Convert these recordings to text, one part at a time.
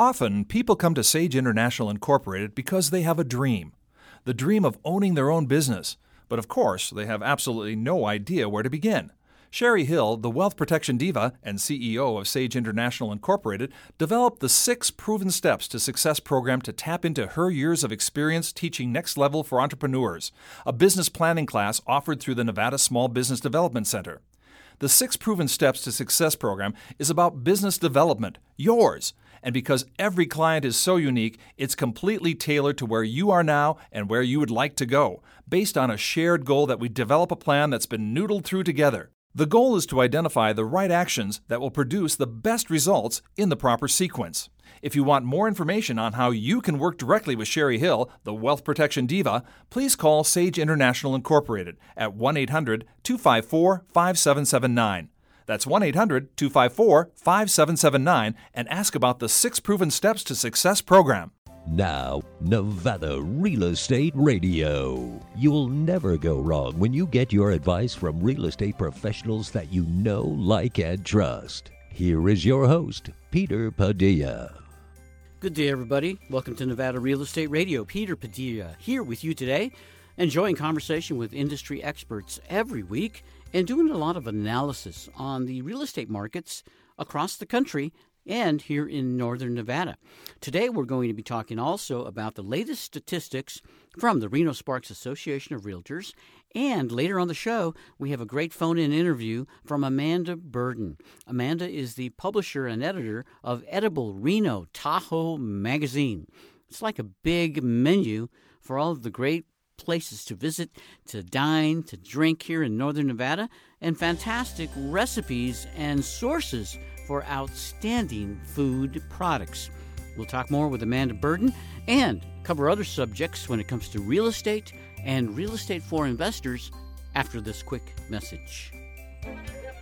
Often, people come to Sage International Incorporated because they have a dream the dream of owning their own business. But of course, they have absolutely no idea where to begin. Sherry Hill, the wealth protection diva and CEO of Sage International Incorporated, developed the six proven steps to success program to tap into her years of experience teaching next level for entrepreneurs, a business planning class offered through the Nevada Small Business Development Center. The Six Proven Steps to Success program is about business development, yours. And because every client is so unique, it's completely tailored to where you are now and where you would like to go, based on a shared goal that we develop a plan that's been noodled through together. The goal is to identify the right actions that will produce the best results in the proper sequence. If you want more information on how you can work directly with Sherry Hill, the Wealth Protection Diva, please call Sage International Incorporated at 1 800 254 5779. That's 1 800 254 5779 and ask about the six proven steps to success program. Now, Nevada Real Estate Radio. You'll never go wrong when you get your advice from real estate professionals that you know, like, and trust. Here is your host, Peter Padilla. Good day, everybody. Welcome to Nevada Real Estate Radio. Peter Padilla here with you today, enjoying conversation with industry experts every week and doing a lot of analysis on the real estate markets across the country and here in northern Nevada. Today, we're going to be talking also about the latest statistics from the Reno Sparks Association of Realtors. And later on the show, we have a great phone in interview from Amanda Burden. Amanda is the publisher and editor of Edible Reno Tahoe magazine. It's like a big menu for all of the great places to visit, to dine, to drink here in northern Nevada, and fantastic recipes and sources for outstanding food products. We'll talk more with Amanda Burden and cover other subjects when it comes to real estate and real estate for investors after this quick message.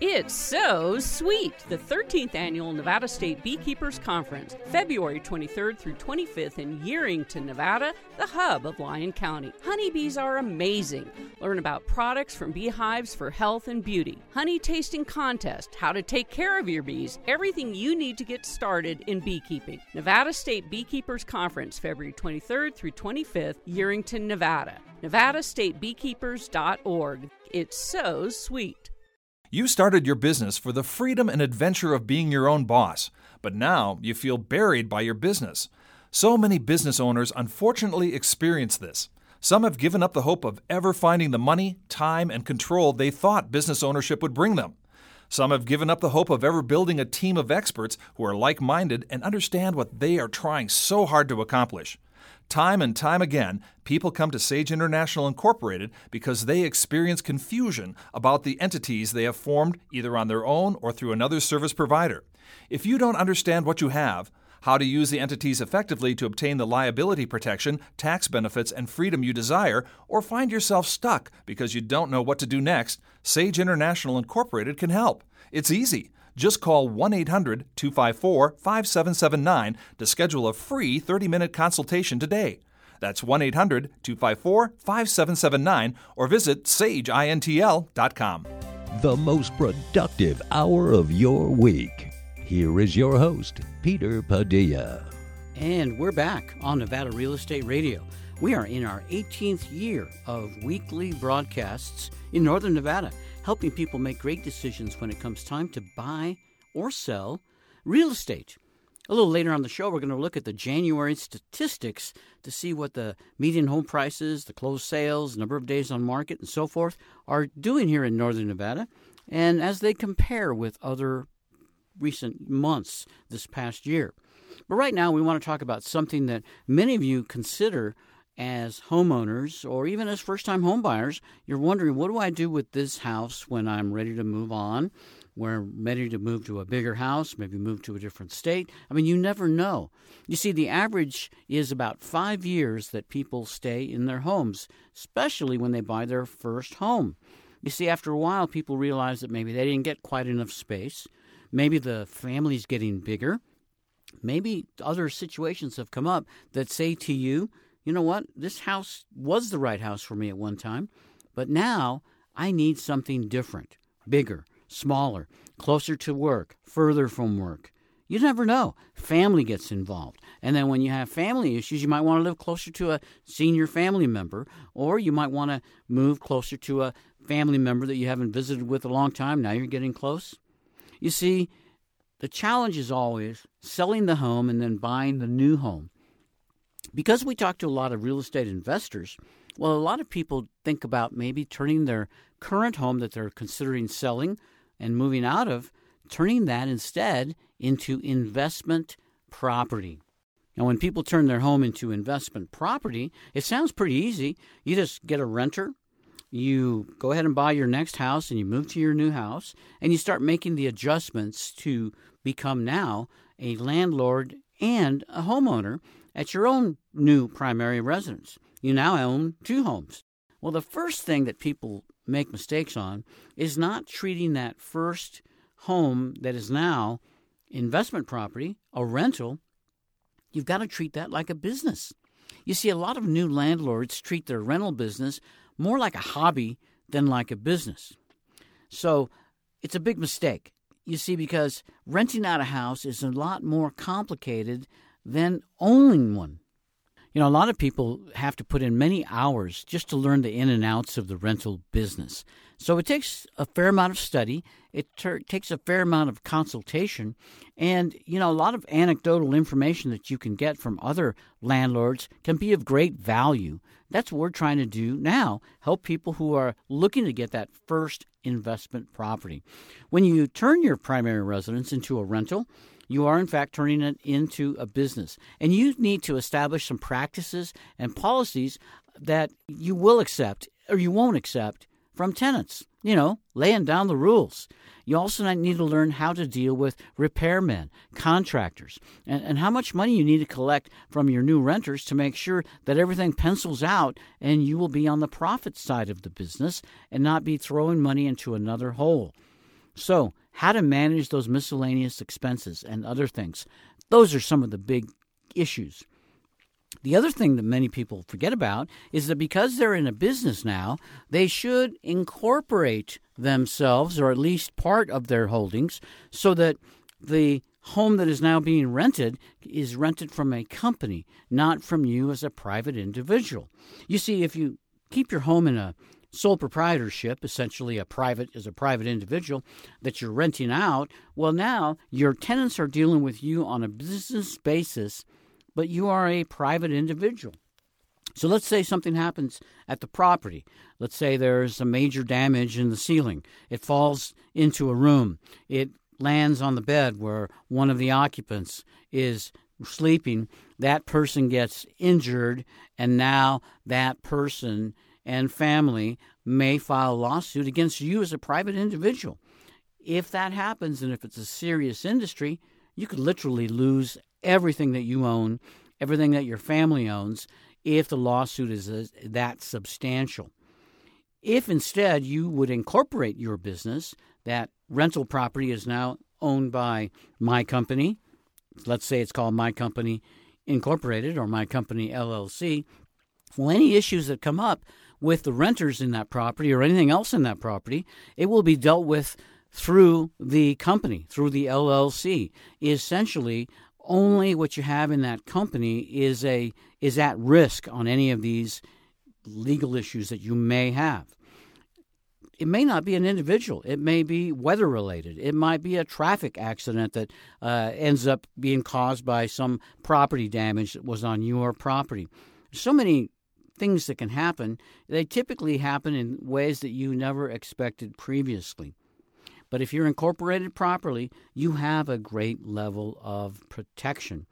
It's so sweet! The 13th annual Nevada State Beekeepers Conference, February 23rd through 25th in Yerington, Nevada, the hub of Lyon County. Honeybees are amazing. Learn about products from beehives for health and beauty, honey tasting contest, how to take care of your bees, everything you need to get started in beekeeping. Nevada State Beekeepers Conference, February 23rd through 25th, Yerington, Nevada. NevadaStateBeekeepers.org. It's so sweet. You started your business for the freedom and adventure of being your own boss, but now you feel buried by your business. So many business owners unfortunately experience this. Some have given up the hope of ever finding the money, time, and control they thought business ownership would bring them. Some have given up the hope of ever building a team of experts who are like minded and understand what they are trying so hard to accomplish. Time and time again, people come to Sage International Incorporated because they experience confusion about the entities they have formed either on their own or through another service provider. If you don't understand what you have, how to use the entities effectively to obtain the liability protection, tax benefits, and freedom you desire, or find yourself stuck because you don't know what to do next, Sage International Incorporated can help. It's easy. Just call 1 800 254 5779 to schedule a free 30 minute consultation today. That's 1 800 254 5779 or visit sageintl.com. The most productive hour of your week. Here is your host, Peter Padilla. And we're back on Nevada Real Estate Radio. We are in our 18th year of weekly broadcasts in Northern Nevada helping people make great decisions when it comes time to buy or sell real estate. A little later on the show, we're going to look at the January statistics to see what the median home prices, the closed sales, number of days on market, and so forth are doing here in Northern Nevada, and as they compare with other recent months this past year. But right now, we want to talk about something that many of you consider as homeowners or even as first time homebuyers, you're wondering what do I do with this house when I'm ready to move on? We're ready to move to a bigger house, maybe move to a different state. I mean, you never know. You see, the average is about five years that people stay in their homes, especially when they buy their first home. You see, after a while, people realize that maybe they didn't get quite enough space. Maybe the family's getting bigger. Maybe other situations have come up that say to you, you know what? This house was the right house for me at one time, but now I need something different, bigger, smaller, closer to work, further from work. You never know. Family gets involved. And then when you have family issues, you might want to live closer to a senior family member, or you might want to move closer to a family member that you haven't visited with a long time. Now you're getting close. You see, the challenge is always selling the home and then buying the new home. Because we talk to a lot of real estate investors, well, a lot of people think about maybe turning their current home that they're considering selling and moving out of, turning that instead into investment property. Now, when people turn their home into investment property, it sounds pretty easy. You just get a renter, you go ahead and buy your next house, and you move to your new house, and you start making the adjustments to become now a landlord and a homeowner at your own new primary residence. You now own two homes. Well, the first thing that people make mistakes on is not treating that first home that is now investment property, a rental, you've got to treat that like a business. You see, a lot of new landlords treat their rental business more like a hobby than like a business. So it's a big mistake. You see, because renting out a house is a lot more complicated than owning one. You know, a lot of people have to put in many hours just to learn the in and outs of the rental business. So it takes a fair amount of study, it ter- takes a fair amount of consultation, and you know a lot of anecdotal information that you can get from other landlords can be of great value. That's what we're trying to do now, help people who are looking to get that first investment property. When you turn your primary residence into a rental, you are in fact turning it into a business. And you need to establish some practices and policies that you will accept or you won't accept from tenants, you know, laying down the rules. You also need to learn how to deal with repairmen, contractors, and, and how much money you need to collect from your new renters to make sure that everything pencils out and you will be on the profit side of the business and not be throwing money into another hole. So, how to manage those miscellaneous expenses and other things. Those are some of the big issues. The other thing that many people forget about is that because they're in a business now, they should incorporate themselves or at least part of their holdings so that the home that is now being rented is rented from a company, not from you as a private individual. You see, if you keep your home in a sole proprietorship, essentially a private as a private individual that you're renting out, well now your tenants are dealing with you on a business basis but you are a private individual. So let's say something happens at the property. Let's say there's a major damage in the ceiling. It falls into a room. It lands on the bed where one of the occupants is sleeping. That person gets injured, and now that person and family may file a lawsuit against you as a private individual. If that happens, and if it's a serious industry, you could literally lose everything that you own, everything that your family owns, if the lawsuit is that substantial. If instead you would incorporate your business, that rental property is now owned by my company, let's say it's called My Company Incorporated or My Company LLC, well, any issues that come up with the renters in that property or anything else in that property, it will be dealt with through the company, through the LLC. Essentially, only what you have in that company is a is at risk on any of these legal issues that you may have. It may not be an individual. It may be weather related. It might be a traffic accident that uh, ends up being caused by some property damage that was on your property. So many things that can happen. They typically happen in ways that you never expected previously. But if you're incorporated properly, you have a great level of protection.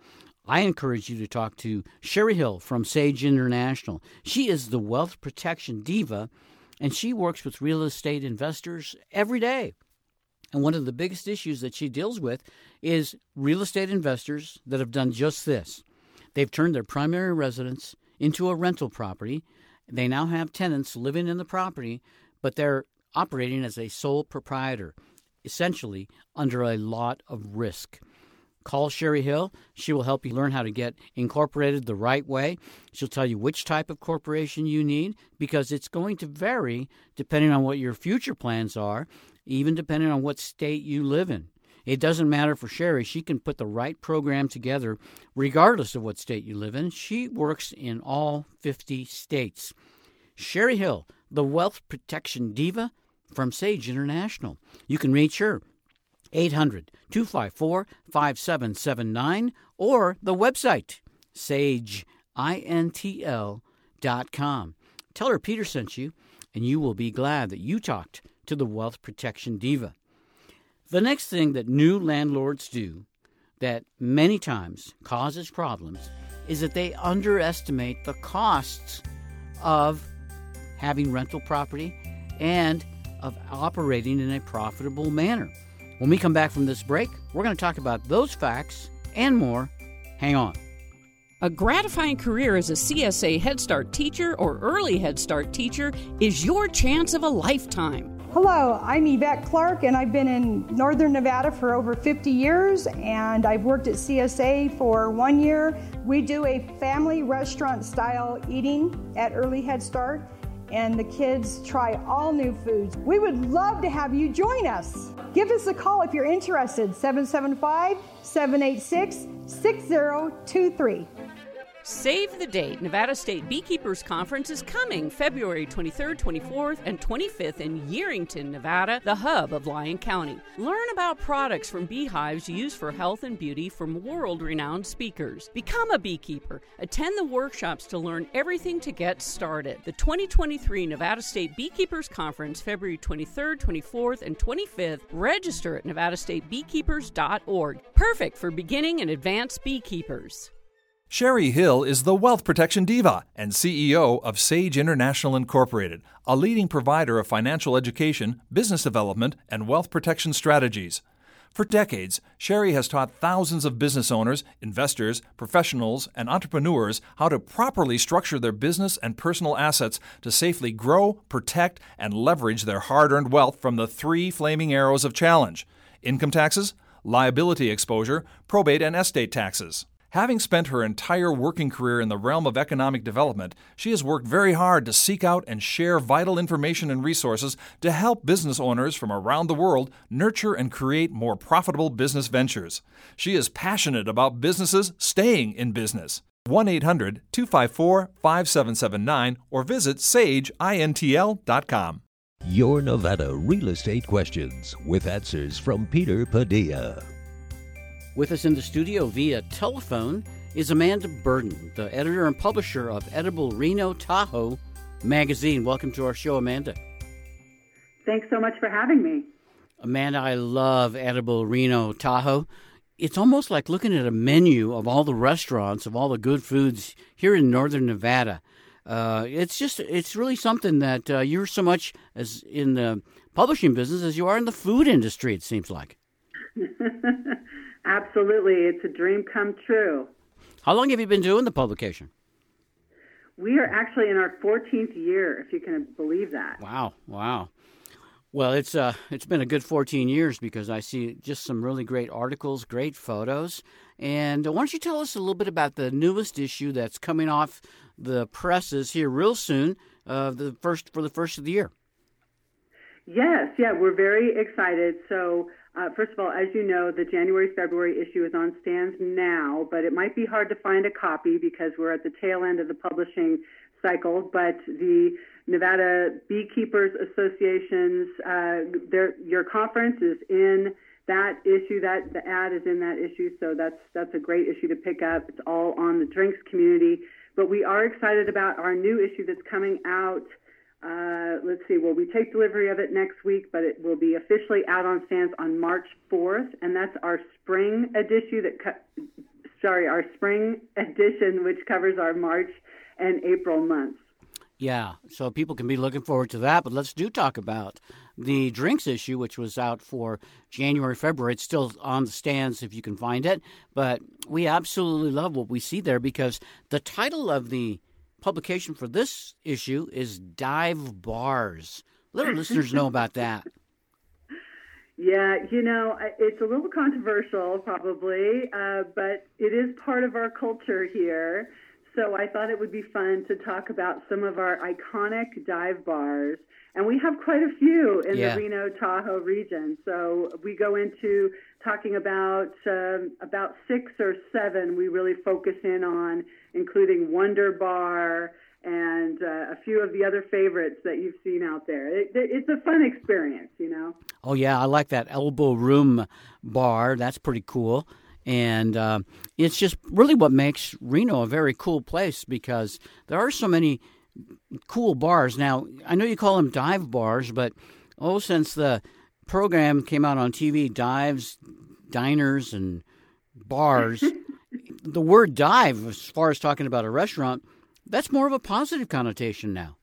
I encourage you to talk to Sherry Hill from Sage International. She is the wealth protection diva, and she works with real estate investors every day. And one of the biggest issues that she deals with is real estate investors that have done just this. They've turned their primary residence into a rental property. They now have tenants living in the property, but they're operating as a sole proprietor, essentially under a lot of risk. Call Sherry Hill. She will help you learn how to get incorporated the right way. She'll tell you which type of corporation you need because it's going to vary depending on what your future plans are, even depending on what state you live in. It doesn't matter for Sherry. She can put the right program together regardless of what state you live in. She works in all 50 states. Sherry Hill, the wealth protection diva from Sage International. You can reach her 800 254 5779 or the website sageintl.com. Tell her Peter sent you, and you will be glad that you talked to the Wealth Protection Diva. The next thing that new landlords do that many times causes problems is that they underestimate the costs of having rental property and of operating in a profitable manner. When we come back from this break, we're going to talk about those facts and more. Hang on. A gratifying career as a CSA Head Start teacher or early Head Start teacher is your chance of a lifetime. Hello, I'm Yvette Clark, and I've been in Northern Nevada for over 50 years, and I've worked at CSA for one year. We do a family restaurant style eating at Early Head Start, and the kids try all new foods. We would love to have you join us. Give us a call if you're interested 775 786 6023. Save the date. Nevada State Beekeepers Conference is coming February 23rd, 24th, and 25th in Yerington, Nevada, the hub of Lyon County. Learn about products from beehives used for health and beauty from world renowned speakers. Become a beekeeper. Attend the workshops to learn everything to get started. The 2023 Nevada State Beekeepers Conference, February 23rd, 24th, and 25th. Register at nevadastatebeekeepers.org. Perfect for beginning and advanced beekeepers. Sherry Hill is the wealth protection diva and CEO of Sage International Incorporated, a leading provider of financial education, business development, and wealth protection strategies. For decades, Sherry has taught thousands of business owners, investors, professionals, and entrepreneurs how to properly structure their business and personal assets to safely grow, protect, and leverage their hard earned wealth from the three flaming arrows of challenge income taxes, liability exposure, probate, and estate taxes. Having spent her entire working career in the realm of economic development, she has worked very hard to seek out and share vital information and resources to help business owners from around the world nurture and create more profitable business ventures. She is passionate about businesses staying in business. 1 800 254 5779 or visit sageintl.com. Your Nevada real estate questions with answers from Peter Padilla. With us in the studio via telephone is Amanda Burden, the editor and publisher of Edible Reno Tahoe magazine. Welcome to our show, Amanda. Thanks so much for having me. Amanda, I love Edible Reno Tahoe. It's almost like looking at a menu of all the restaurants, of all the good foods here in northern Nevada. Uh, it's just, it's really something that uh, you're so much as in the publishing business as you are in the food industry, it seems like. Absolutely. It's a dream come true. How long have you been doing the publication? We are actually in our 14th year, if you can believe that. Wow, wow. Well, it's uh, it's been a good 14 years because I see just some really great articles, great photos. And why don't you tell us a little bit about the newest issue that's coming off the presses here real soon, uh, the first for the first of the year? Yes, yeah, we're very excited. So uh, first of all, as you know, the January February issue is on stands now, but it might be hard to find a copy because we're at the tail end of the publishing cycle. But the Nevada Beekeepers Association's uh, their, your conference is in that issue. That the ad is in that issue, so that's that's a great issue to pick up. It's all on the drinks community. But we are excited about our new issue that's coming out uh, let's see, well, we take delivery of it next week, but it will be officially out on stands on March 4th, and that's our spring edition that, sorry, our spring edition, which covers our March and April months. Yeah, so people can be looking forward to that. But let's do talk about the drinks issue, which was out for January, February. It's still on the stands if you can find it. But we absolutely love what we see there because the title of the publication for this issue is Dive Bars. Let our listeners know about that. Yeah, you know, it's a little controversial probably, uh, but it is part of our culture here. So I thought it would be fun to talk about some of our iconic dive bars. And we have quite a few in Yeah. the Reno Tahoe region. So we go into talking about um, about six or seven we really focus in on, including Wonder Bar and uh, a few of the other favorites that you've seen out there. It, it, it's a fun experience, you know. Oh yeah, I like that elbow room bar. That's pretty cool. And uh, it's just really what makes Reno a very cool place because there are so many cool bars. Now, I know you call them dive bars, but oh, since the program came out on TV, dives, diners, and bars, the word dive, as far as talking about a restaurant, that's more of a positive connotation now.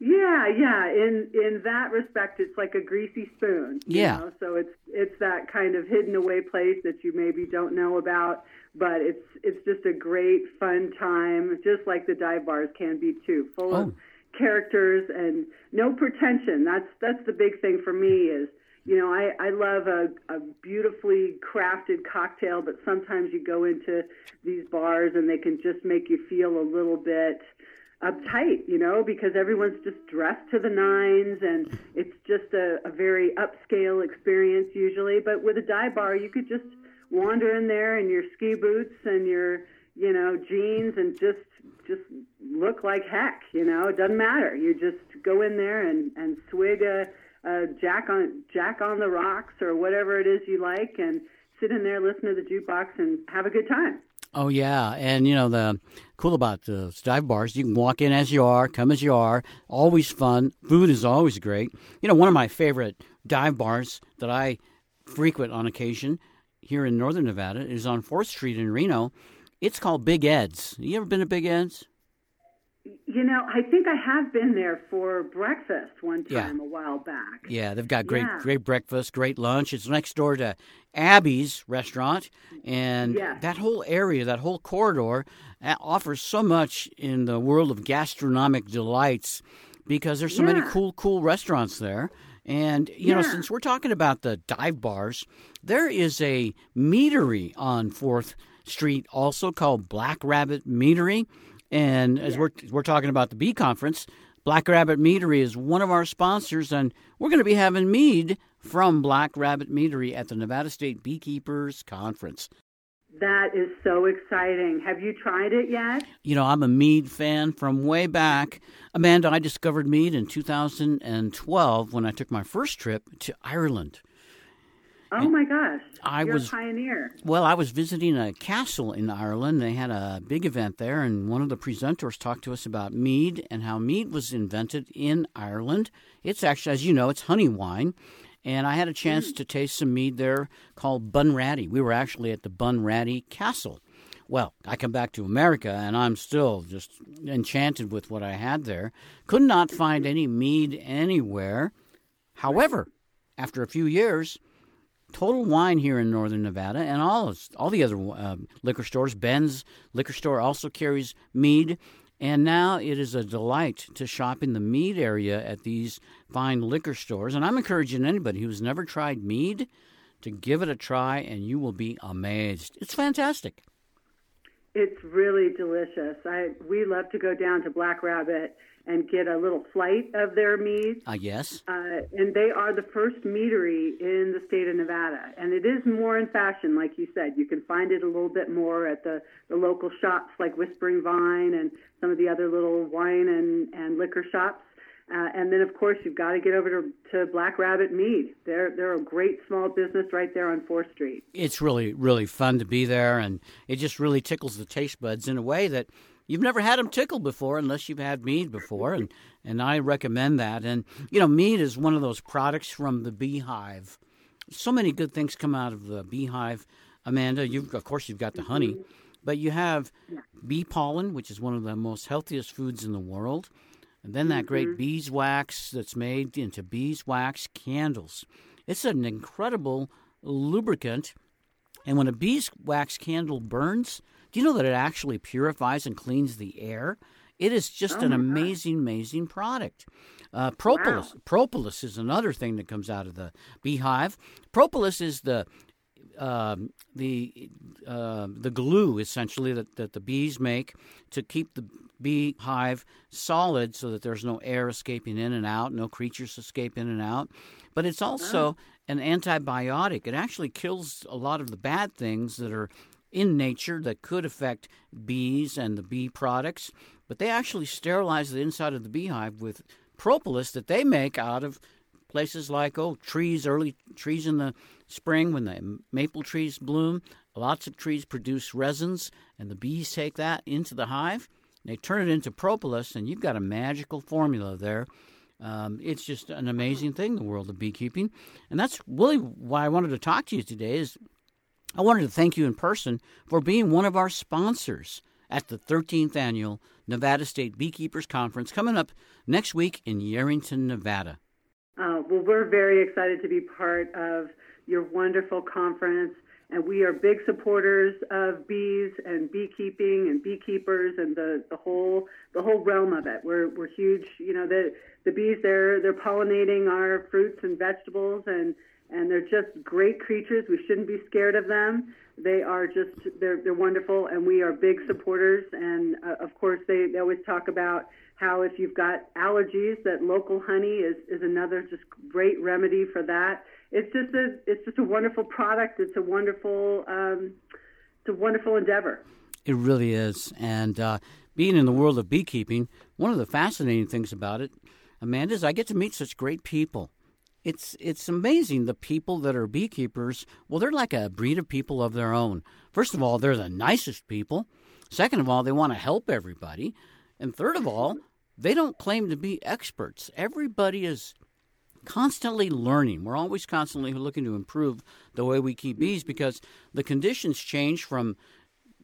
Yeah, yeah. In in that respect, it's like a greasy spoon. you Yeah. know? So it's it's that kind of hidden away place that you maybe don't know about, but it's it's just a great fun time, just like the dive bars can be too, full Oh. of characters and no pretension. That's that's the big thing for me is. You know, I, I love a, a beautifully crafted cocktail, but sometimes you go into these bars and they can just make you feel a little bit uptight, you know, because everyone's just dressed to the nines and it's just a, a very upscale experience usually. But with a dive bar, you could just wander in there in your ski boots and your, you know, jeans and just just look like heck, you know. It doesn't matter. You just go in there and and swig a, a Jack on Jack on the rocks or whatever it is you like and sit in there, listen to the jukebox and have a good time. Oh yeah, and you know the cool about the dive bars, you can walk in as you are, come as you are. Always fun. Food is always great. You know, one of my favorite dive bars that I frequent on occasion here in Northern Nevada is on Fourth Street in Reno. It's called Big Ed's. You ever been to Big Ed's? You know, I think I have been there for breakfast one Yeah. time a while back. Yeah, they've got great Yeah. great breakfast, great lunch. It's next door to Abby's restaurant, and Yes. that whole area, that whole corridor, offers so much in the world of gastronomic delights because there's so many cool, cool restaurants there. And you know, since we're talking about the dive bars, there is a meadery on Fourth Street, also called Black Rabbit Meadery. And as we're we're talking about the bee conference, Black Rabbit Meadery is one of our sponsors, and we're going to be having mead from Black Rabbit Meadery at the Nevada State Beekeepers Conference. That is so exciting. Have you tried it yet? You know, I'm a mead fan from way back. Amanda, I discovered mead in 2012 when I took my first trip to Ireland. Oh my gosh. I You're was- a pioneer. Well, I was visiting a castle in Ireland. They had a big event there, and one of the presenters talked to us about mead and how mead was invented in Ireland. It's actually, as you know, it's honey wine. And I had a chance hmm. to taste some mead there called Bunratty. We were actually at the Bunratty Castle. Well, I come back to America and I'm still just enchanted with what I had there. Could not find any mead anywhere. However, after a few years, Total Wine here in Northern Nevada, and all all the other uh, liquor stores. Ben's liquor store also carries mead, and now it is a delight to shop in the mead area at these fine liquor stores. And I'm encouraging anybody who's never tried mead to give it a try, and you will be amazed. It's fantastic. It's really delicious. I we love to go down to Black Rabbit and get a little flight of their mead. Uh, yes. Uh, and they are the first meadery in the state of Nevada. And it is more in fashion, like you said. You can find it a little bit more at the, the local shops like Whispering Vine and some of the other little wine and, and liquor shops. Uh, and then, of course, you've got to get over to, to Black Rabbit Mead. They're, they're a great small business right there on 4th Street. It's really, really fun to be there, and it just really tickles the taste buds in a way that you've never had them tickled before unless you've had mead before, and, and I recommend that. And, you know, mead is one of those products from the beehive. So many good things come out of the beehive. Amanda, you of course, you've got the honey, but you have bee pollen, which is one of the most healthiest foods in the world. And then that great mm-hmm. beeswax that's made into beeswax candles. It's an incredible lubricant. And when a beeswax candle burns, do you know that it actually purifies and cleans the air? It is just an amazing, amazing product. Uh, propolis. Propolis is another thing that comes out of the beehive. Propolis is the um, the uh, the glue essentially that, that the bees make to keep the beehive solid so that there's no air escaping in and out, no creatures escape in and out. But it's also oh. an antibiotic. It actually kills a lot of the bad things that are in nature that could affect bees and the bee products. But they actually sterilize the inside of the beehive with propolis that they make out of places like oh trees early trees in the spring when the maple trees bloom lots of trees produce resins and the bees take that into the hive they turn it into propolis and you've got a magical formula there um, it's just an amazing thing the world of beekeeping and that's really why i wanted to talk to you today is i wanted to thank you in person for being one of our sponsors at the 13th annual nevada state beekeepers conference coming up next week in yerington nevada uh, well, we're very excited to be part of your wonderful conference, and we are big supporters of bees and beekeeping and beekeepers and the, the whole the whole realm of it. We're we're huge. You know, the the bees they're they're pollinating our fruits and vegetables, and and they're just great creatures. We shouldn't be scared of them. They are just they're they're wonderful, and we are big supporters. And uh, of course, they they always talk about how if you've got allergies, that local honey is, is another just great remedy for that. It's just a it's just a wonderful product. It's a wonderful um, it's a wonderful endeavor. It really is, and uh, being in the world of beekeeping, one of the fascinating things about it, Amanda, is I get to meet such great people. It's it's amazing the people that are beekeepers. Well, they're like a breed of people of their own. First of all, they're the nicest people. Second of all, they want to help everybody. And third of all, they don't claim to be experts. Everybody is constantly learning. We're always constantly looking to improve the way we keep bees because the conditions change from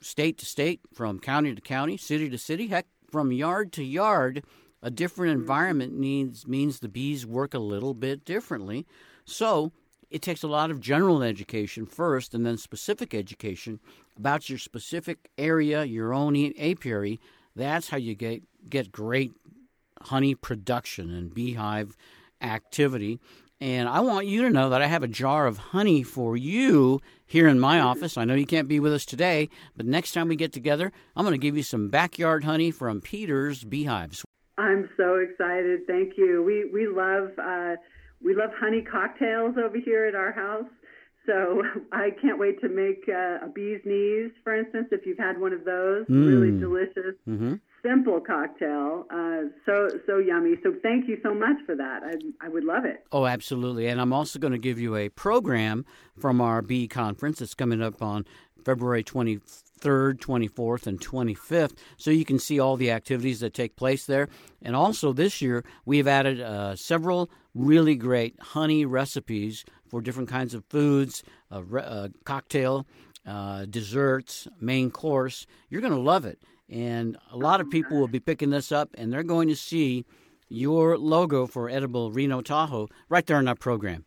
state to state, from county to county, city to city, heck, from yard to yard. A different mm-hmm. environment needs means the bees work a little bit differently. So it takes a lot of general education first and then specific education about your specific area, your own apiary. That's how you get get great honey production and beehive activity. And I want you to know that I have a jar of honey for you here in my mm-hmm. office. I know you can't be with us today, but next time we get together, I'm going to give you some backyard honey from Peter's Beehives. I'm so excited. Thank you. We we love uh, we love honey cocktails over here at our house. So I can't wait to make uh, a bee's knees, for instance. If you've had one of those, mm. really delicious. Mm-hmm simple cocktail. Uh, so so yummy. So thank you so much for that. I, I would love it. Oh, absolutely. And I'm also going to give you a program from our bee conference that's coming up on February 23rd, 24th, and 25th, so you can see all the activities that take place there. And also this year, we have added uh, several really great honey recipes for different kinds of foods, a, re- a cocktail, uh, desserts, main course. You're going to love it. And a lot of people will be picking this up and they're going to see your logo for Edible Reno Tahoe right there in our program.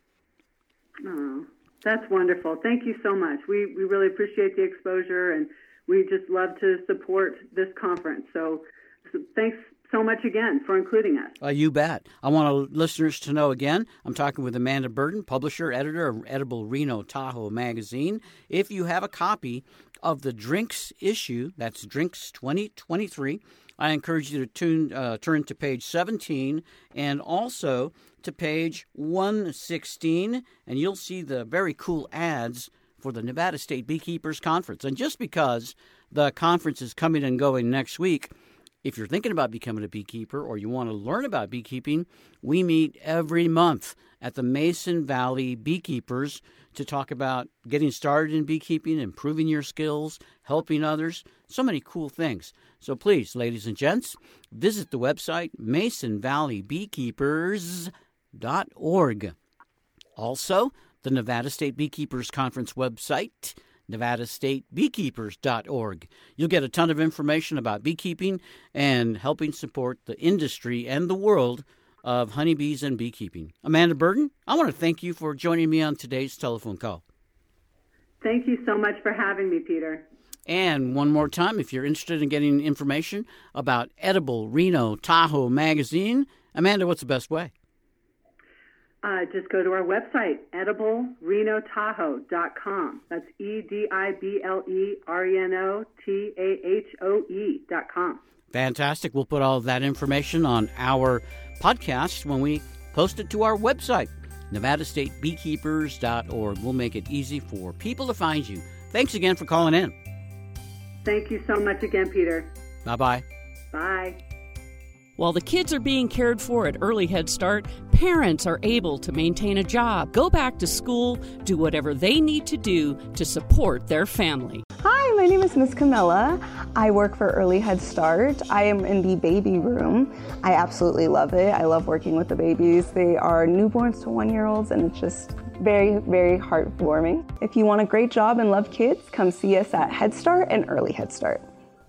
Oh, that's wonderful. Thank you so much. We, we really appreciate the exposure and we just love to support this conference. So, so thanks so much again for including us. Uh, you bet. I want listeners to know again, I'm talking with Amanda Burden, publisher, editor of Edible Reno Tahoe magazine. If you have a copy of the Drinks issue, that's Drinks 2023. I encourage you to tune, uh, turn to page 17 and also to page 116, and you'll see the very cool ads for the Nevada State Beekeepers Conference. And just because the conference is coming and going next week, if you're thinking about becoming a beekeeper or you want to learn about beekeeping, we meet every month at the Mason Valley Beekeepers to talk about getting started in beekeeping, improving your skills, helping others, so many cool things. So please, ladies and gents, visit the website masonvalleybeekeepers.org. Also, the Nevada State Beekeepers Conference website, nevadastatebeekeepers.org. You'll get a ton of information about beekeeping and helping support the industry and the world of honeybees and beekeeping. Amanda Burden, I want to thank you for joining me on today's telephone call. Thank you so much for having me, Peter. And one more time, if you're interested in getting information about Edible Reno Tahoe magazine, Amanda, what's the best way? Uh, just go to our website, ediblerenotahoe.com. That's E D I B L E R E N O T A H O E.com. Fantastic. We'll put all of that information on our podcast when we post it to our website, nevadastatebeekeepers.org. We'll make it easy for people to find you. Thanks again for calling in. Thank you so much again, Peter. Bye bye. Bye. While the kids are being cared for at Early Head Start, parents are able to maintain a job, go back to school, do whatever they need to do to support their family. Hi, my name is Miss Camilla. I work for Early Head Start. I am in the baby room. I absolutely love it. I love working with the babies. They are newborns to one year olds, and it's just very, very heartwarming. If you want a great job and love kids, come see us at Head Start and Early Head Start.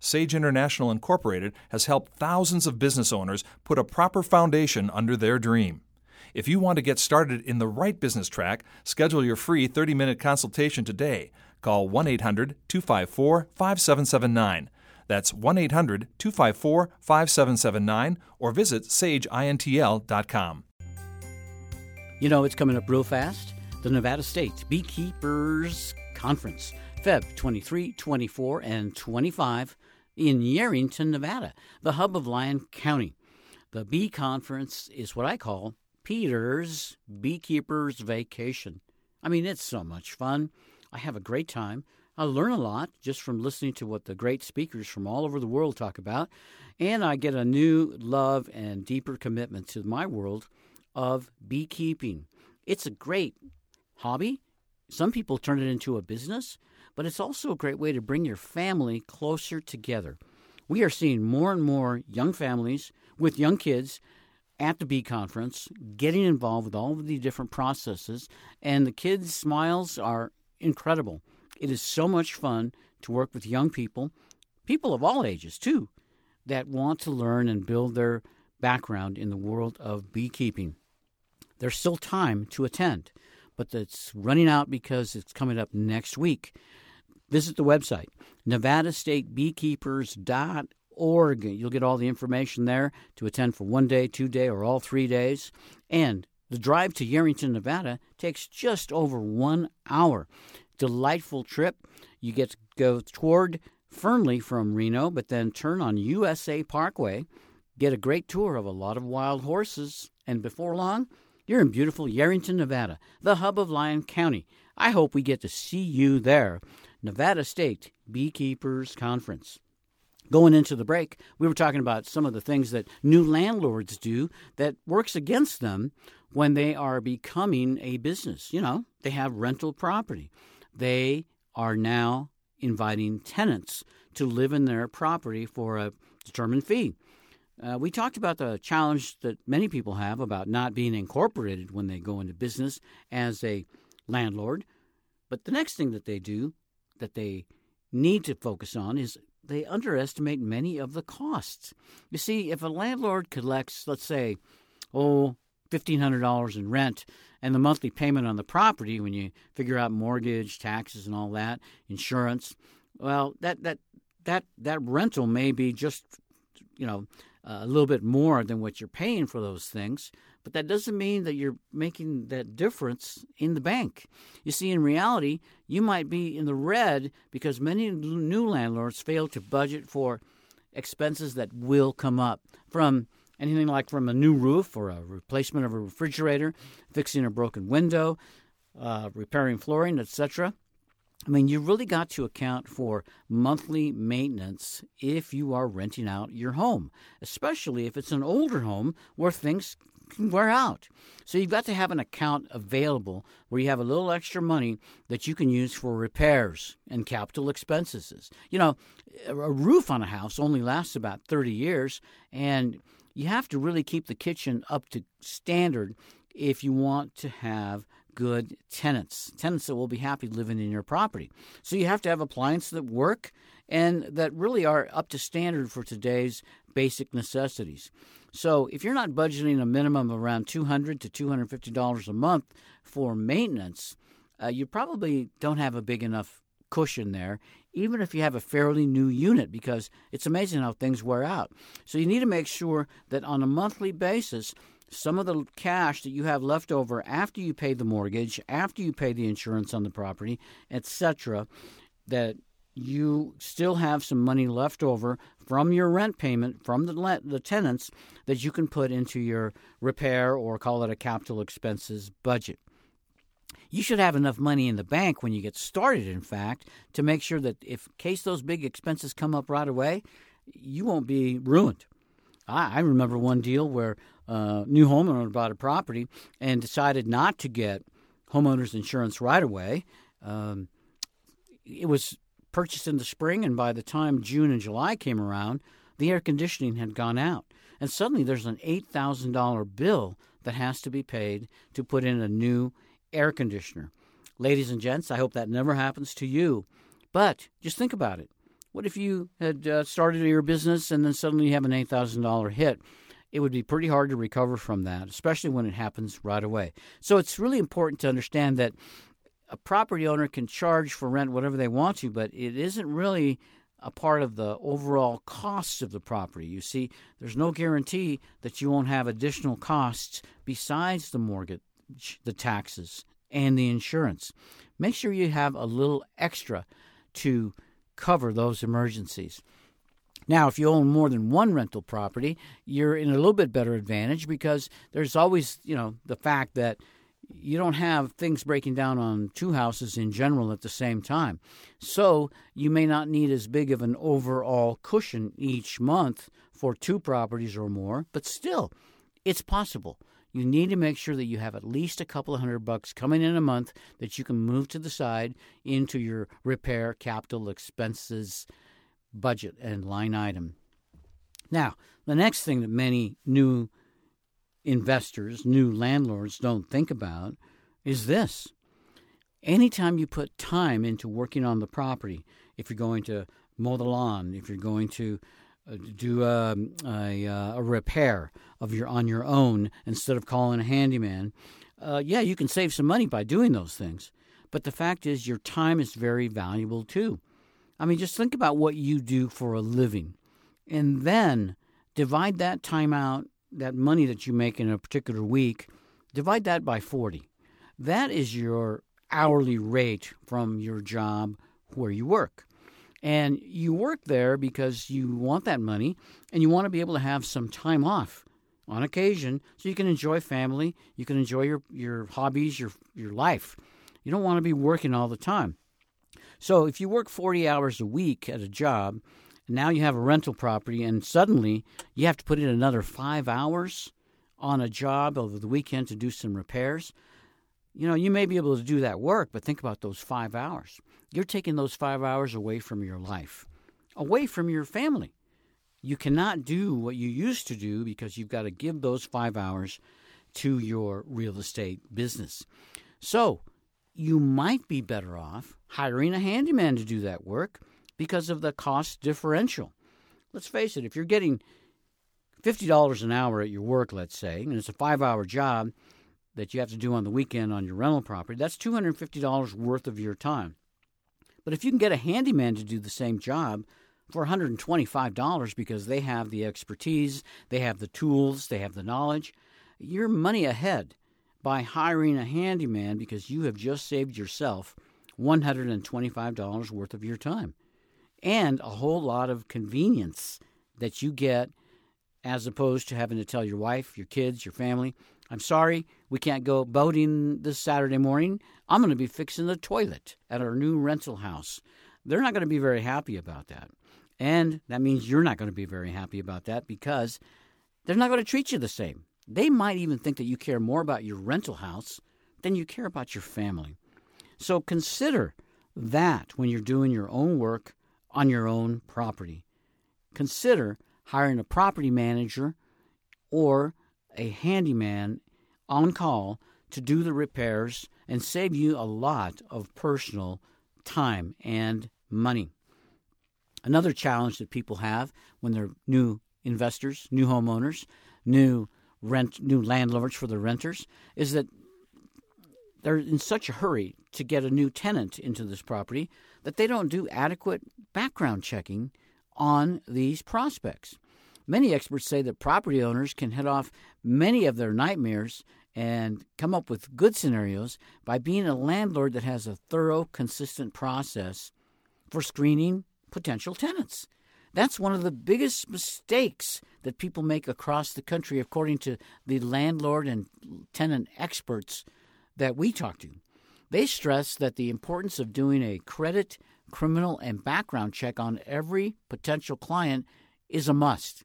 Sage International Incorporated has helped thousands of business owners put a proper foundation under their dream. If you want to get started in the right business track, schedule your free 30 minute consultation today. Call 1 800 254 5779. That's 1 800 254 5779 or visit sageintl.com. You know, it's coming up real fast. The Nevada State Beekeepers Conference, Feb 23, 24, and 25 in Yerington, Nevada, the hub of Lyon County. The Bee Conference is what I call Peter's Beekeeper's Vacation. I mean, it's so much fun. I have a great time. I learn a lot just from listening to what the great speakers from all over the world talk about, and I get a new love and deeper commitment to my world of beekeeping. It's a great hobby. Some people turn it into a business but it's also a great way to bring your family closer together. We are seeing more and more young families with young kids at the Bee Conference getting involved with all of the different processes, and the kids' smiles are incredible. It is so much fun to work with young people, people of all ages too, that want to learn and build their background in the world of beekeeping. There's still time to attend, but it's running out because it's coming up next week. Visit the website, nevadastatebeekeepers.org. You'll get all the information there to attend for one day, two day, or all three days. And the drive to Yerington, Nevada takes just over one hour. Delightful trip. You get to go toward Fernley from Reno, but then turn on USA Parkway, get a great tour of a lot of wild horses, and before long, you're in beautiful Yerington, Nevada, the hub of Lyon County. I hope we get to see you there. Nevada State Beekeepers Conference. Going into the break, we were talking about some of the things that new landlords do that works against them when they are becoming a business. You know, they have rental property. They are now inviting tenants to live in their property for a determined fee. Uh, we talked about the challenge that many people have about not being incorporated when they go into business as a landlord. But the next thing that they do that they need to focus on is they underestimate many of the costs. You see, if a landlord collects, let's say, oh, $1,500 in rent, and the monthly payment on the property, when you figure out mortgage, taxes, and all that, insurance, well, that, that, that, that rental may be just, you know, a little bit more than what you're paying for those things, but that doesn't mean that you're making that difference in the bank. You see, in reality, you might be in the red because many new landlords fail to budget for expenses that will come up from anything like from a new roof or a replacement of a refrigerator, fixing a broken window, uh, repairing flooring, etc. I mean, you really got to account for monthly maintenance if you are renting out your home, especially if it's an older home where things wear out. So you've got to have an account available where you have a little extra money that you can use for repairs and capital expenses. You know, a roof on a house only lasts about 30 years, and you have to really keep the kitchen up to standard if you want to have good tenants, tenants that will be happy living in your property. So you have to have appliances that work and that really are up to standard for today's basic necessities. So if you're not budgeting a minimum of around 200 to $250 a month for maintenance, uh, you probably don't have a big enough cushion there, even if you have a fairly new unit, because it's amazing how things wear out. So you need to make sure that on a monthly basis, some of the cash that you have left over after you pay the mortgage, after you pay the insurance on the property, etc., that you still have some money left over from your rent payment from the the tenants that you can put into your repair or call it a capital expenses budget. You should have enough money in the bank when you get started, in fact, to make sure that if case those big expenses come up right away, you won't be ruined. I, I remember one deal where a new homeowner bought a property and decided not to get homeowners insurance right away. Um, it was purchased in the spring, and by the time June and July came around, the air conditioning had gone out. And suddenly there's an $8,000 bill that has to be paid to put in a new air conditioner. Ladies and gents, I hope that never happens to you. But just think about it. What if you had uh, started your business and then suddenly you have an $8,000 hit? It would be pretty hard to recover from that, especially when it happens right away. So it's really important to understand that a property owner can charge for rent whatever they want to, but it isn't really a part of the overall costs of the property. You see, there's no guarantee that you won't have additional costs besides the mortgage, the taxes, and the insurance. Make sure you have a little extra to cover those emergencies. Now, if you own more than one rental property, you're in a little bit better advantage because there's always, you know, the fact that you don't have things breaking down on two houses in general at the same time. So you may not need as big of an overall cushion each month for two properties or more, but still, it's possible. You need to make sure that you have at least a couple of hundred bucks coming in a month that you can move to the side into your repair capital expenses budget and line item. Now, the next thing that many new investors, new landlords don't think about is this. Anytime you put time into working on the property, if you're going to mow the lawn, if you're going to uh, do a, a, a, repair of your on your own instead of calling a handyman, uh, yeah, you can save some money by doing those things. But the fact is, your time is very valuable too. I mean, just think about what you do for a living, and then divide that time out that money that you make in a particular week, divide that by 40. That is your hourly rate from your job where you work. And you work there because you want that money and you want to be able to have some time off on occasion so you can enjoy family, you can enjoy your, your hobbies, your, your life. You don't want to be working all the time. So if you work 40 hours a week at a job, now you have a rental property, and suddenly you have to put in another five hours on a job over the weekend to do some repairs. You know, you may be able to do that work, but think about those five hours. You're taking those five hours away from your life, away from your family. You cannot do what you used to do because you've got to give those five hours to your real estate business. So, you might be better off hiring a handyman to do that work because of the cost differential. Let's face it, if you're getting $50 an hour at your work, let's say, and it's a five hour job that you have to do on the weekend on your rental property, that's $250 worth of your time. But if you can get a handyman to do the same job for $125 because they have the expertise, they have the tools, they have the knowledge, you're money ahead by hiring a handyman because you have just saved yourself $125 worth of your time and a whole lot of convenience that you get as opposed to having to tell your wife, your kids, your family, I'm sorry, we can't go boating this Saturday morning. I'm going to be fixing the toilet at our new rental house. They're not going to be very happy about that. And that means you're not going to be very happy about that because they're not going to treat you the same. They might even think that you care more about your rental house than you care about your family. So consider that when you're doing your own work on your own property. Consider hiring a property manager or a handyman on call to do the repairs and save you a lot of personal time and money. Another challenge that people have when they're new investors, new homeowners, new rent, new landlords for their renters, is that they're in such a hurry to get a new tenant into this property that they don't do adequate background checking on these prospects. Many experts say that property owners can head off many of their nightmares and come up with good scenarios by being a landlord that has a thorough, consistent process for screening potential tenants. That's one of the biggest mistakes that people make across the country, according to the landlord and tenant experts that we talk to. They stress that the importance of doing a credit, criminal, and background check on every potential client is a must.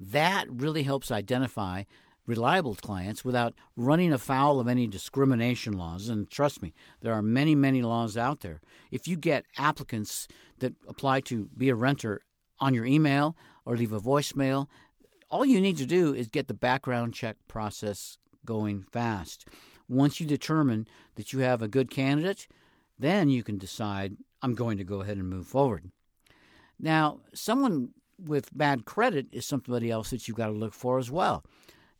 That really helps identify reliable clients without running afoul of any discrimination laws. And trust me, there are many, many laws out there. If you get applicants that apply to be a renter on your email or leave a voicemail, all you need to do is get the background check process going fast. Once you determine that you have a good candidate, then you can decide, I'm going to go ahead and move forward. Now, someone with bad credit is somebody else that you've got to look for as well.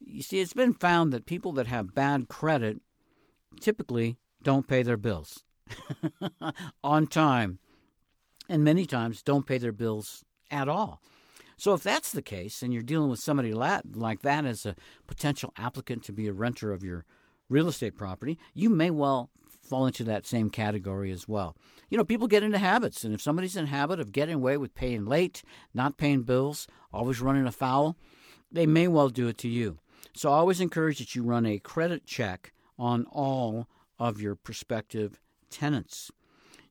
You see, it's been found that people that have bad credit typically don't pay their bills on time and many times don't pay their bills at all. So, if that's the case and you're dealing with somebody like that as a potential applicant to be a renter of your real estate property, you may well fall into that same category as well. You know, people get into habits, and if somebody's in habit of getting away with paying late, not paying bills, always running afoul, they may well do it to you. So I always encourage that you run a credit check on all of your prospective tenants.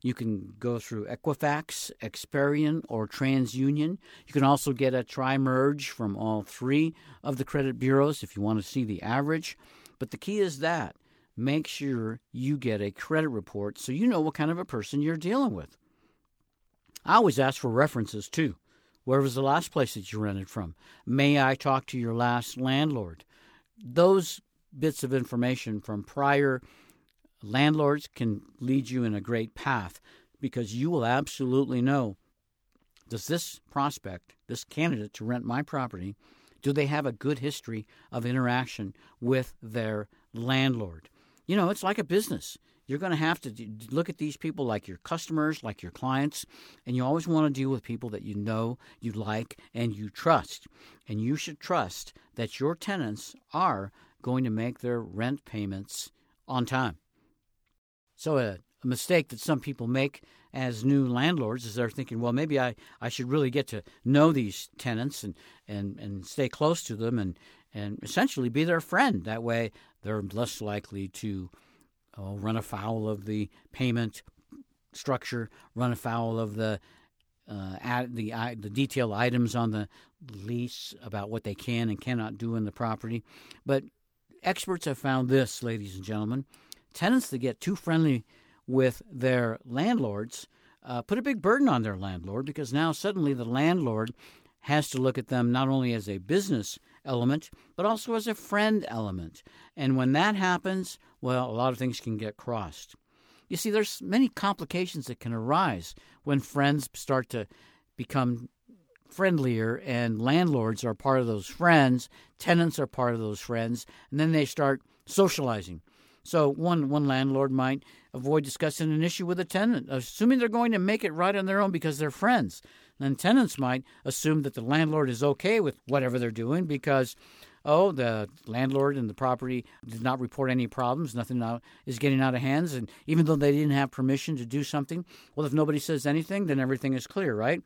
You can go through Equifax, Experian, or TransUnion. You can also get a tri merge from all three of the credit bureaus if you want to see the average. But the key is that make sure you get a credit report so you know what kind of a person you're dealing with. I always ask for references too. Where was the last place that you rented from? May I talk to your last landlord? Those bits of information from prior landlords can lead you in a great path because you will absolutely know does this prospect, this candidate to rent my property, do they have a good history of interaction with their landlord? You know, it's like a business. You're going to have to look at these people like your customers, like your clients, and you always want to deal with people that you know, you like, and you trust. And you should trust that your tenants are going to make their rent payments on time. So, a, a mistake that some people make as new landlords is they're thinking, well, maybe I, I should really get to know these tenants and, and, and stay close to them and, and essentially be their friend. That way, they're less likely to oh, run afoul of the payment structure, run afoul of the uh, the the detailed items on the lease about what they can and cannot do in the property. But experts have found this, ladies and gentlemen, tenants that get too friendly with their landlords uh, put a big burden on their landlord because now suddenly the landlord has to look at them not only as a business element, but also as a friend element. And when that happens, well, a lot of things can get crossed. You see, there's many complications that can arise when friends start to become friendlier and landlords are part of those friends, tenants are part of those friends, and then they start socializing. So one one landlord might avoid discussing an issue with a tenant, assuming they're going to make it right on their own because they're friends. Then tenants might assume that the landlord is okay with whatever they're doing because, oh, the landlord and the property did not report any problems, nothing is getting out of hands, and even though they didn't have permission to do something, well, if nobody says anything, then everything is clear, right?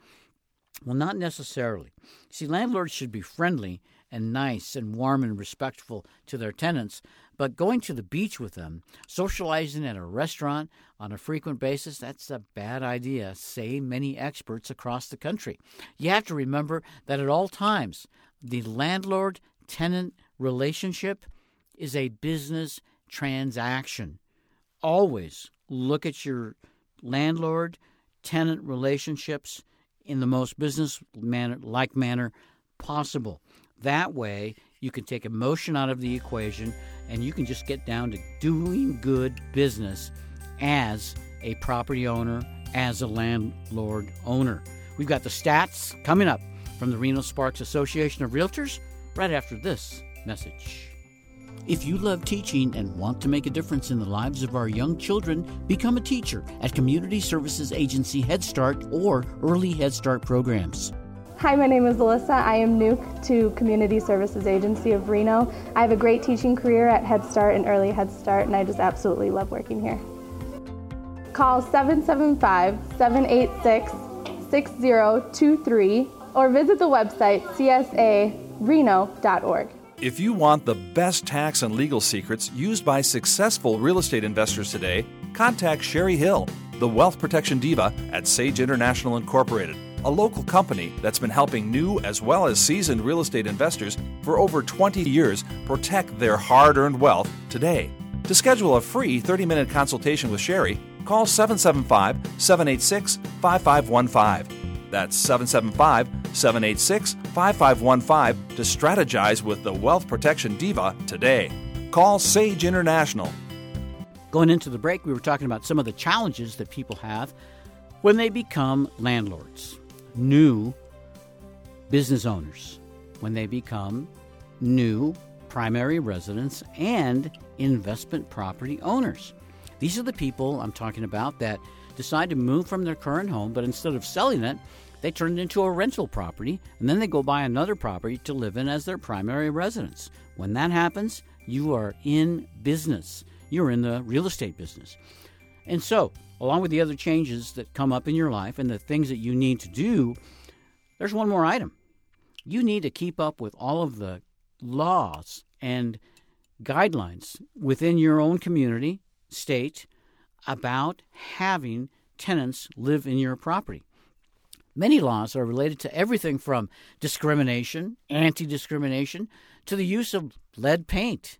Well, not necessarily. See, landlords should be friendly and nice and warm and respectful to their tenants, but going to the beach with them, socializing at a restaurant on a frequent basis, that's a bad idea, say many experts across the country. You have to remember that at all times, the landlord tenant relationship is a business transaction. Always look at your landlord tenant relationships in the most business manner like manner possible. That way, You can take emotion out of the equation and you can just get down to doing good business as a property owner, as a landlord owner. We've got the stats coming up from the Reno Sparks Association of Realtors right after this message. If you love teaching and want to make a difference in the lives of our young children, become a teacher at Community Services Agency Head Start or Early Head Start programs. Hi, my name is Alyssa. I am new to Community Services Agency of Reno. I have a great teaching career at Head Start and Early Head Start, and I just absolutely love working here. Call 775 786 6023 or visit the website csareno.org. If you want the best tax and legal secrets used by successful real estate investors today, contact Sherry Hill, the wealth protection diva at Sage International Incorporated, a local company that's been helping new as well as seasoned real estate investors for over 20 years protect their hard earned wealth today. To schedule a free 30 minute consultation with Sherry, call 775 786 5515. That's 775 786 5515 to strategize with the Wealth Protection Diva today. Call Sage International. Going into the break, we were talking about some of the challenges that people have when they become landlords, new business owners, when they become new primary residents and investment property owners. These are the people I'm talking about that decide to move from their current home, but instead of selling it, they turn it into a rental property and then they go buy another property to live in as their primary residence. When that happens, you are in business. You're in the real estate business. And so, along with the other changes that come up in your life and the things that you need to do, there's one more item. You need to keep up with all of the laws and guidelines within your own community, state, about having tenants live in your property. Many laws are related to everything from discrimination, anti discrimination, to the use of lead paint.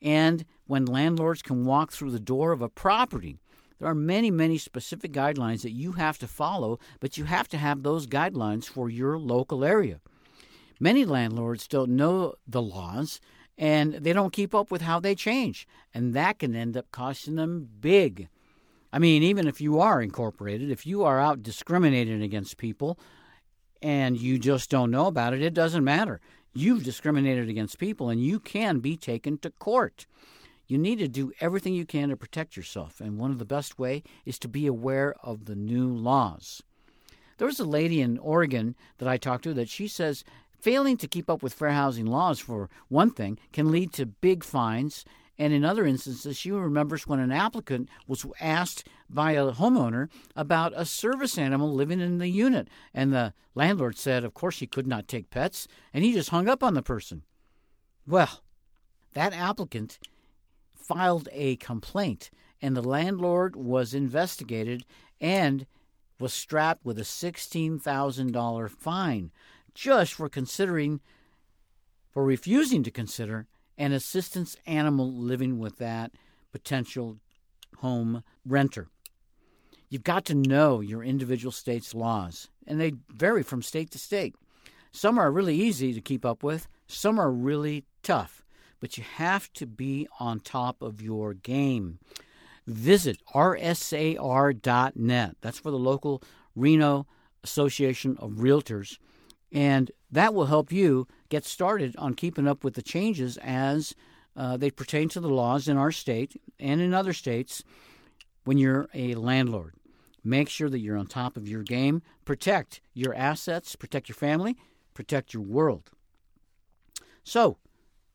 And when landlords can walk through the door of a property, there are many, many specific guidelines that you have to follow, but you have to have those guidelines for your local area. Many landlords don't know the laws and they don't keep up with how they change, and that can end up costing them big. I mean, even if you are incorporated, if you are out discriminating against people and you just don't know about it, it doesn't matter. You've discriminated against people and you can be taken to court. You need to do everything you can to protect yourself, and one of the best way is to be aware of the new laws. There was a lady in Oregon that I talked to that she says failing to keep up with fair housing laws for one thing can lead to big fines and in other instances, she remembers when an applicant was asked by a homeowner about a service animal living in the unit. And the landlord said, of course, he could not take pets, and he just hung up on the person. Well, that applicant filed a complaint, and the landlord was investigated and was strapped with a $16,000 fine just for considering, for refusing to consider an assistance animal living with that potential home renter. You've got to know your individual state's laws, and they vary from state to state. Some are really easy to keep up with, some are really tough, but you have to be on top of your game. Visit rsar.net. That's for the local Reno Association of Realtors. And that will help you get started on keeping up with the changes as uh, they pertain to the laws in our state and in other states when you're a landlord. Make sure that you're on top of your game. Protect your assets, protect your family, protect your world. So,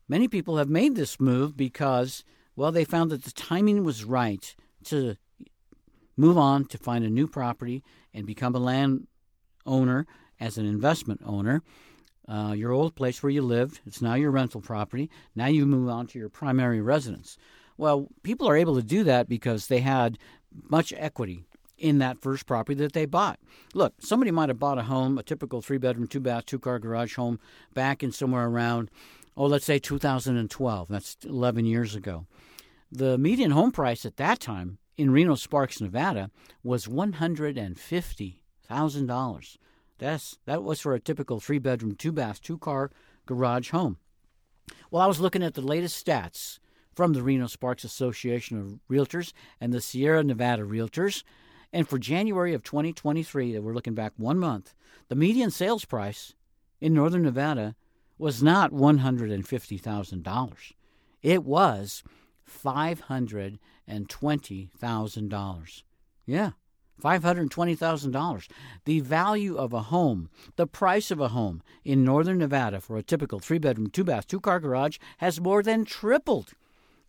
many people have made this move because, well, they found that the timing was right to move on to find a new property and become a landowner as an investment owner. Uh, your old place where you lived, it's now your rental property. Now you move on to your primary residence. Well, people are able to do that because they had much equity in that first property that they bought. Look, somebody might have bought a home, a typical three bedroom, two bath, two car garage home back in somewhere around, oh, let's say 2012. That's 11 years ago. The median home price at that time in Reno Sparks, Nevada was $150,000. That's that was for a typical three bedroom, two bath, two car garage home. Well, I was looking at the latest stats from the Reno Sparks Association of Realtors and the Sierra Nevada Realtors. And for January of 2023, that we're looking back one month, the median sales price in Northern Nevada was not $150,000. It was $520,000. Yeah, $520,000. The value of a home, the price of a home in northern Nevada for a typical three bedroom, two bath, two car garage has more than tripled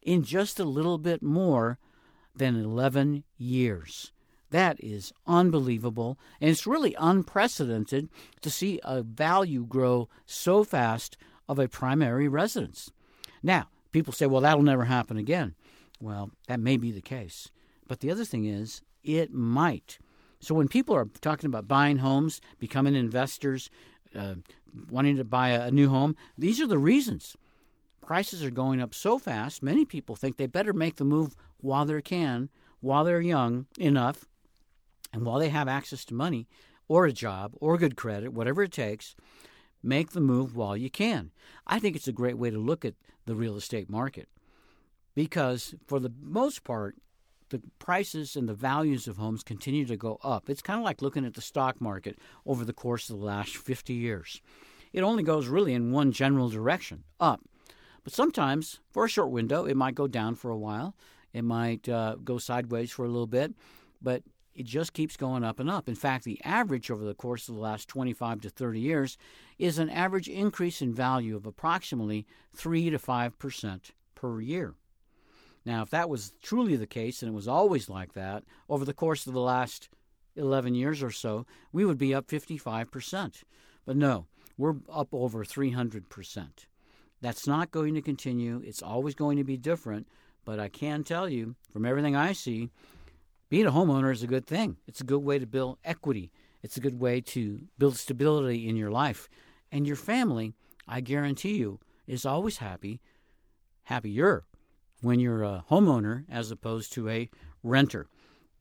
in just a little bit more than 11 years. That is unbelievable. And it's really unprecedented to see a value grow so fast of a primary residence. Now, people say, well, that'll never happen again. Well, that may be the case. But the other thing is, it might. So when people are talking about buying homes, becoming investors, uh, wanting to buy a, new home, these are the reasons. Prices are going up so fast, many people think they better make the move while they can, while they're young enough, and while they have access to money or a job or good credit, whatever it takes, make the move while you can. I think it's a great way to look at the real estate market because, for the most part, the prices and the values of homes continue to go up. It's kind of like looking at the stock market over the course of the last 50 years. It only goes really in one general direction, up. But sometimes, for a short window, it might go down for a while. It might uh, go sideways for a little bit, but it just keeps going up and up. In fact, the average over the course of the last 25 to 30 years is an average increase in value of approximately 3 to 5% per year. Now, if that was truly the case, and it was always like that, over the course of the last 11 years or so, we would be up 55%. But no, we're up over 300%. That's not going to continue. It's always going to be different. But I can tell you, from everything I see, being a homeowner is a good thing. It's a good way to build equity. It's a good way to build stability in your life. And your family, I guarantee you, is always happy, happier when you're a homeowner as opposed to a renter.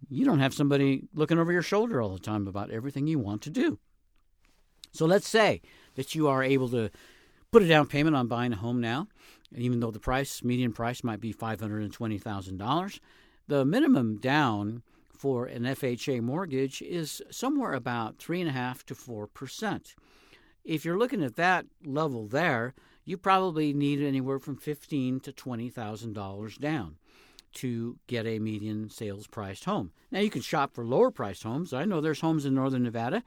You don't have somebody looking over your shoulder all the time about everything you want to do. So let's say that you are able to put a down payment on buying a home now, even though the price, median price, might be $520,000. The minimum down for an FHA mortgage is somewhere about 3.5 to 4%. If you're looking at that level there, you probably need anywhere from fifteen to twenty thousand dollars down to get a median sales priced home. Now you can shop for lower priced homes. I know there's homes in northern Nevada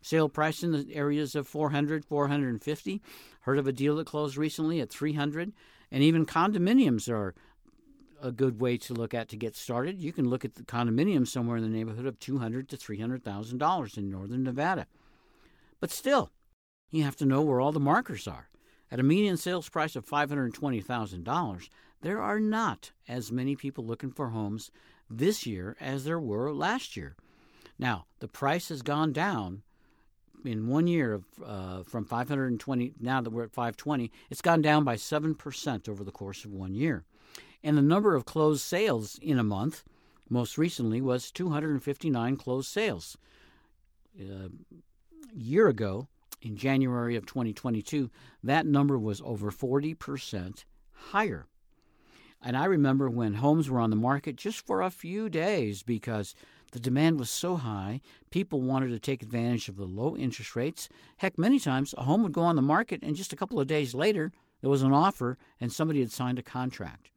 sale price in the areas of 400 450 heard of a deal that closed recently at 300 and even condominiums are a good way to look at to get started you can look at the condominium somewhere in the neighborhood of 200 to 300 thousand dollars in northern nevada. But still you have to know where all the markers are. At a median sales price of $520,000, there are not as many people looking for homes this year as there were last year. Now, the price has gone down in one year of, uh, from 520 now that we're at 520 it's gone down by 7% over the course of one year and the number of closed sales in a month most recently was 259 closed sales uh, a year ago in January of 2022, that number was over 40% higher. And I remember when homes were on the market just for a few days because the demand was so high, people wanted to take advantage of the low interest rates. Heck, many times a home would go on the market, and just a couple of days later, there was an offer and somebody had signed a contract.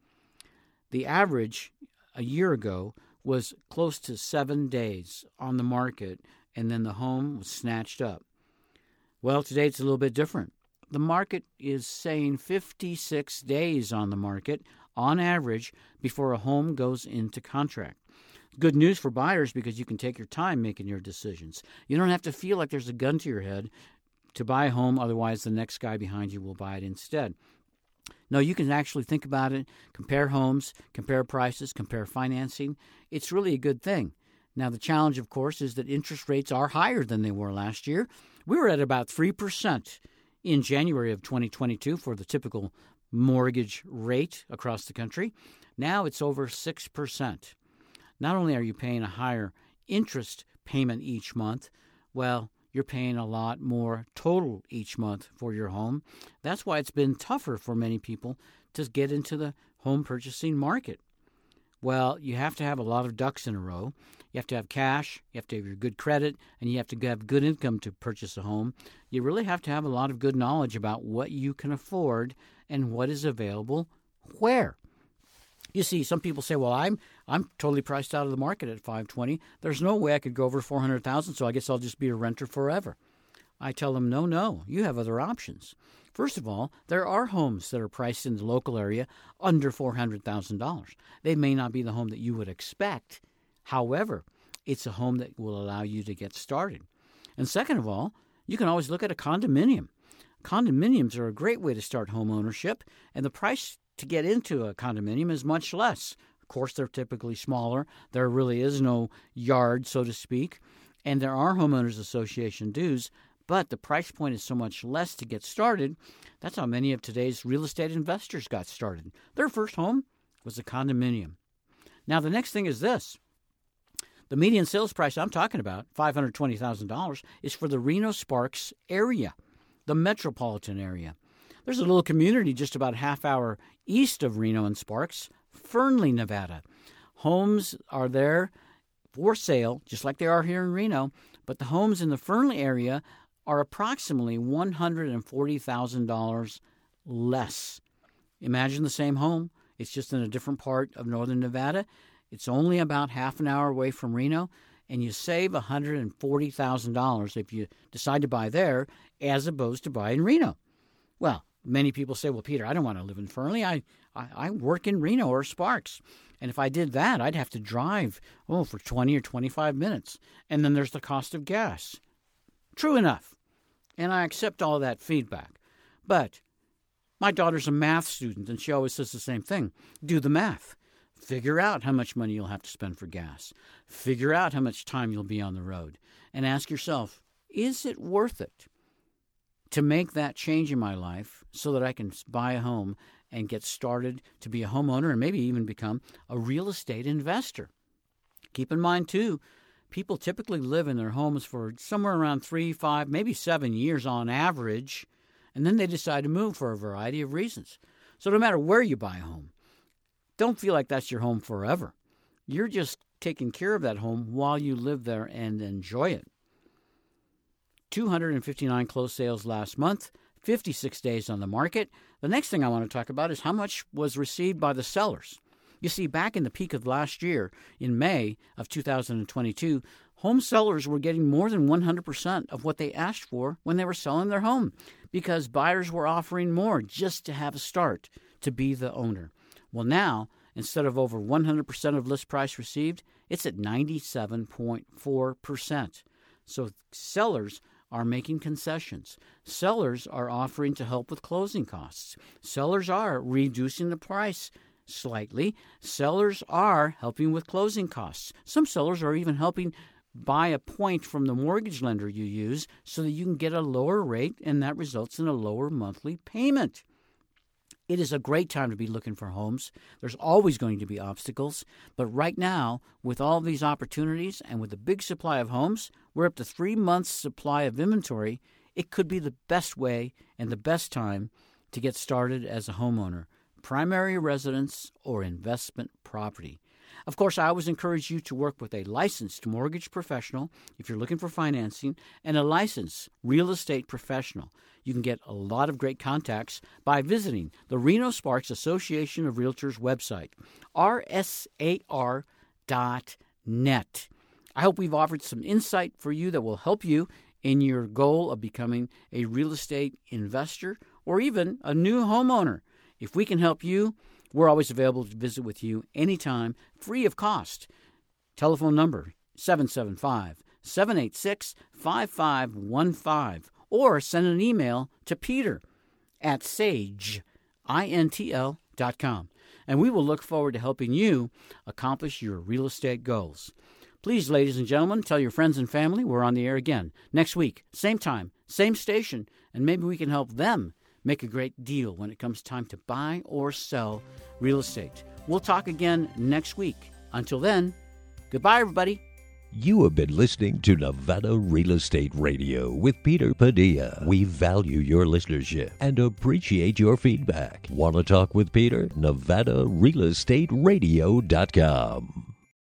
The average a year ago was close to seven days on the market, and then the home was snatched up. Well, today it's a little bit different. The market is saying 56 days on the market on average before a home goes into contract. Good news for buyers because you can take your time making your decisions. You don't have to feel like there's a gun to your head to buy a home, otherwise, the next guy behind you will buy it instead. No, you can actually think about it, compare homes, compare prices, compare financing. It's really a good thing. Now, the challenge, of course, is that interest rates are higher than they were last year. We were at about 3% in January of 2022 for the typical mortgage rate across the country. Now it's over 6%. Not only are you paying a higher interest payment each month, well, you're paying a lot more total each month for your home. That's why it's been tougher for many people to get into the home purchasing market. Well, you have to have a lot of ducks in a row. You have to have cash, you have to have your good credit, and you have to have good income to purchase a home. You really have to have a lot of good knowledge about what you can afford and what is available where. You see, some people say, "Well, I'm I'm totally priced out of the market at 520. There's no way I could go over 400,000, so I guess I'll just be a renter forever." I tell them, "No, no. You have other options. First of all, there are homes that are priced in the local area under $400,000. They may not be the home that you would expect, However, it's a home that will allow you to get started. And second of all, you can always look at a condominium. Condominiums are a great way to start home ownership, and the price to get into a condominium is much less. Of course, they're typically smaller. There really is no yard, so to speak, and there are homeowners association dues, but the price point is so much less to get started. That's how many of today's real estate investors got started. Their first home was a condominium. Now, the next thing is this the median sales price I'm talking about, $520,000, is for the Reno Sparks area, the metropolitan area. There's a little community just about half hour east of Reno and Sparks, Fernley, Nevada. Homes are there for sale, just like they are here in Reno, but the homes in the Fernley area are approximately $140,000 less. Imagine the same home, it's just in a different part of northern Nevada. It's only about half an hour away from Reno, and you save $140,000 if you decide to buy there as opposed to buy in Reno. Well, many people say, well, Peter, I don't want to live in Fernley. I, I, I, work in Reno or Sparks. And if I did that, I'd have to drive, oh, for 20 or 25 minutes. And then there's the cost of gas. True enough. And I accept all that feedback. But my daughter's a math student, and she always says the same thing do the math. Figure out how much money you'll have to spend for gas. Figure out how much time you'll be on the road. And ask yourself, is it worth it to make that change in my life so that I can buy a home and get started to be a homeowner and maybe even become a real estate investor? Keep in mind, too, people typically live in their homes for somewhere around three, five, maybe seven years on average, and then they decide to move for a variety of reasons. So, no matter where you buy a home, don't feel like that's your home forever. You're just taking care of that home while you live there and enjoy it. 259 closed sales last month, 56 days on the market. The next thing I want to talk about is how much was received by the sellers. You see, back in the peak of last year, in May of 2022, home sellers were getting more than 100% of what they asked for when they were selling their home because buyers were offering more just to have a start to be the owner. Well, now, instead of over 100% of list price received, it's at 97.4%. So sellers are making concessions. Sellers are offering to help with closing costs. Sellers are reducing the price slightly. Sellers are helping with closing costs. Some sellers are even helping buy a point from the mortgage lender you use so that you can get a lower rate and that results in a lower monthly payment. It is a great time to be looking for homes. There's always going to be obstacles, but right now, with all these opportunities and with the big supply of homes, we're up to three months' supply of inventory. It could be the best way and the best time to get started as a homeowner, primary residence or investment property. Of course, I always encourage you to work with a licensed mortgage professional if you're looking for financing and a licensed real estate professional. You can get a lot of great contacts by visiting the Reno Sparks Association of Realtors website, rsar.net. I hope we've offered some insight for you that will help you in your goal of becoming a real estate investor or even a new homeowner. If we can help you, we're always available to visit with you anytime, free of cost. Telephone number 775 786 5515 or send an email to Peter at sageintl.com. And we will look forward to helping you accomplish your real estate goals. Please, ladies and gentlemen, tell your friends and family we're on the air again next week, same time, same station, and maybe we can help them make a great deal when it comes time to buy or sell real estate. We'll talk again next week. Until then, goodbye, everybody. You have been listening to Nevada Real Estate Radio with Peter Padilla. We value your listenership and appreciate your feedback. Want to talk with Peter? NevadaRealEstateRadio.com.